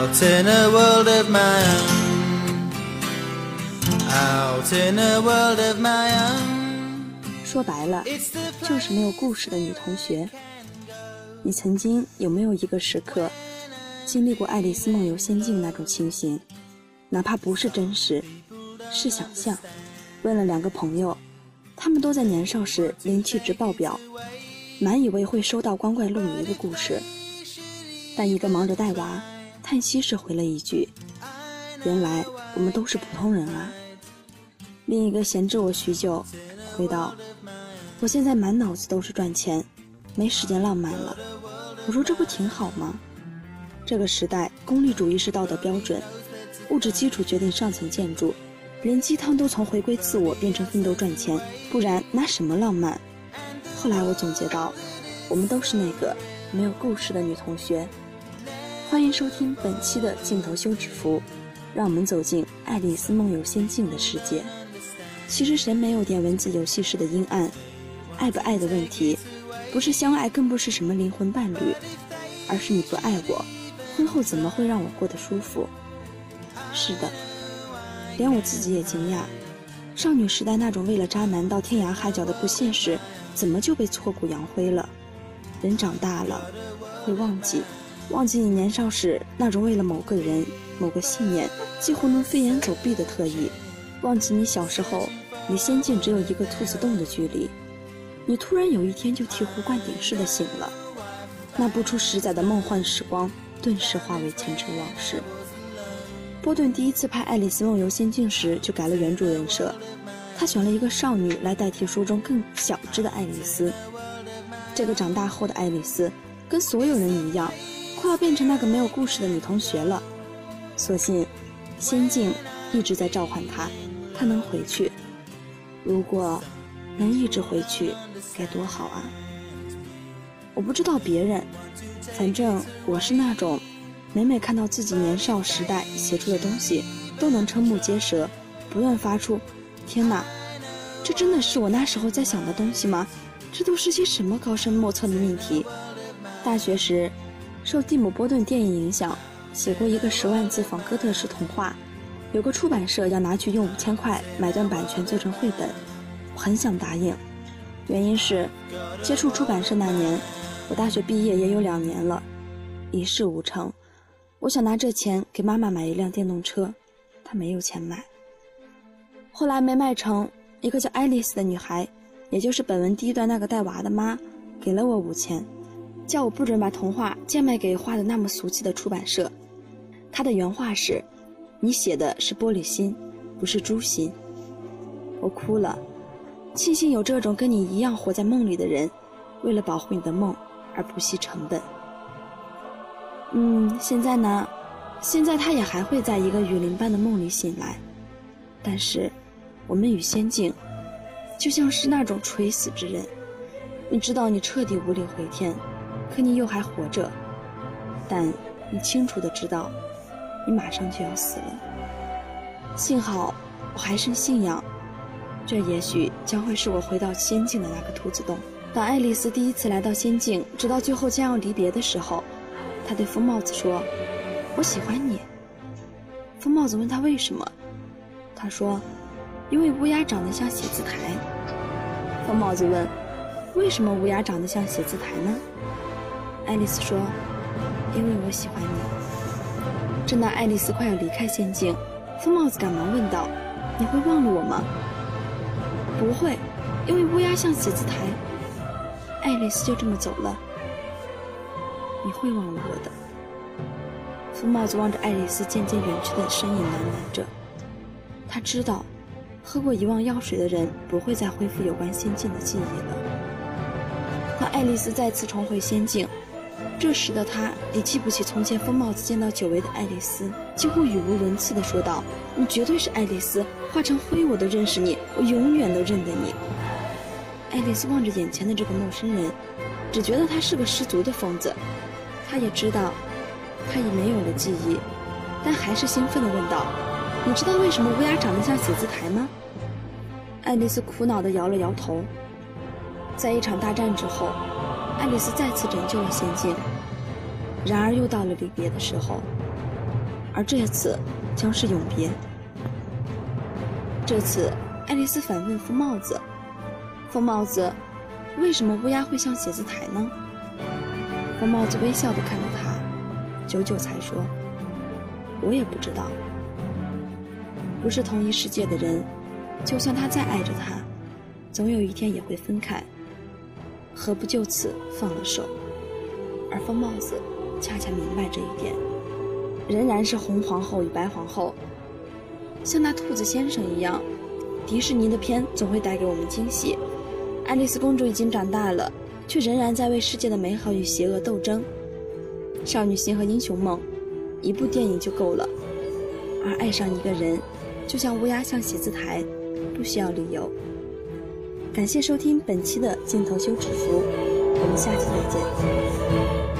Out in a world of my own. Out in a world of my own. 说白了，就是没有故事的女同学。你曾经有没有一个时刻，经历过《爱丽丝梦游仙境》那种情形？哪怕不是真实，是想象。问了两个朋友，他们都在年少时灵气值爆表，满以为会收到光怪陆离的故事。但一个忙着带娃、叹息时回了一句：“原来我们都是普通人啊。”另一个闲置我许久，回道：“我现在满脑子都是赚钱，没时间浪漫了。”我说：“这不挺好吗？这个时代功利主义是道德标准，物质基础决定上层建筑，连鸡汤都从回归自我变成奋斗赚钱，不然拿什么浪漫？”后来我总结到：“我们都是那个没有故事的女同学。”欢迎收听本期的镜头休止符，让我们走进《爱丽丝梦游仙境》的世界。其实谁没有点文字游戏式的阴暗？爱不爱的问题，不是相爱，更不是什么灵魂伴侣，而是你不爱我，婚后怎么会让我过得舒服？是的，连我自己也惊讶，少女时代那种为了渣男到天涯海角的不现实，怎么就被挫骨扬灰了？人长大了，会忘记。忘记你年少时那种为了某个人、某个信念几乎能飞檐走壁的特意，忘记你小时候离仙境只有一个兔子洞的距离，你突然有一天就醍醐灌顶似的醒了，那不出十载的梦幻时光顿时化为前尘往事。波顿第一次拍《爱丽丝梦游仙境》时就改了原著人设，他选了一个少女来代替书中更小只的爱丽丝。这个长大后的爱丽丝跟所有人一样。快要变成那个没有故事的女同学了，所幸，仙境一直在召唤她，她能回去。如果能一直回去，该多好啊！我不知道别人，反正我是那种，每每看到自己年少时代写出的东西，都能瞠目结舌，不断发出“天哪，这真的是我那时候在想的东西吗？这都是些什么高深莫测的命题？”大学时。受蒂姆·波顿电影影响，写过一个十万字仿哥特式童话，有个出版社要拿去用五千块买断版权做成绘本，我很想答应，原因是接触出版社那年，我大学毕业也有两年了，一事无成，我想拿这钱给妈妈买一辆电动车，她没有钱买。后来没卖成，一个叫爱丽丝的女孩，也就是本文第一段那个带娃的妈，给了我五千。叫我不准把童话贱卖给画的那么俗气的出版社。他的原话是：“你写的是玻璃心，不是猪心。”我哭了，庆幸有这种跟你一样活在梦里的人，为了保护你的梦而不惜成本。嗯，现在呢？现在他也还会在一个雨林般的梦里醒来，但是，我们与仙境，就像是那种垂死之人。你知道，你彻底无力回天。可你又还活着，但你清楚的知道，你马上就要死了。幸好我还剩信仰，这也许将会是我回到仙境的那个兔子洞。当爱丽丝第一次来到仙境，直到最后将要离别的时候，她对疯帽子说：“我喜欢你。”疯帽子问他为什么，他说：“因为乌鸦长得像写字台。”疯帽子问：“为什么乌鸦长得像写字台呢？”爱丽丝说：“因为我喜欢你。”正当爱丽丝快要离开仙境，疯帽子赶忙问道：“你会忘了我吗？”“不会，因为乌鸦像写字台。”爱丽丝就这么走了。“你会忘了我的。”疯帽子望着爱丽丝渐渐远去的身影喃喃着。他知道，喝过遗忘药水的人不会再恢复有关仙境的记忆了。当爱丽丝再次重回仙境。这时的他也记不起从前疯帽子见到久违的爱丽丝，几乎语无伦次地说道：“你绝对是爱丽丝，化成灰我都认识你，我永远都认得你。”爱丽丝望着眼前的这个陌生人，只觉得他是个失足的疯子。他也知道，他已没有了记忆，但还是兴奋地问道：“你知道为什么乌鸦长得像写字台吗？”爱丽丝苦恼地摇了摇头。在一场大战之后。爱丽丝再次拯救了仙境，然而又到了离别的时候。而这次将是永别。这次，爱丽丝反问疯帽子：“疯帽子，为什么乌鸦会像写字台呢？”疯帽子微笑地看着他，久久才说：“我也不知道。不是同一世界的人，就算他再爱着她，总有一天也会分开。何不就此放了手？”而疯帽子恰恰明白这一点，仍然是红皇后与白皇后，像那兔子先生一样。迪士尼的片总会带给我们惊喜。爱丽丝公主已经长大了，却仍然在为世界的美好与邪恶斗争。少女心和英雄梦，一部电影就够了。而爱上一个人，就像乌鸦像写字台，不需要理由。感谢收听本期的镜头修止符，我们下期再见。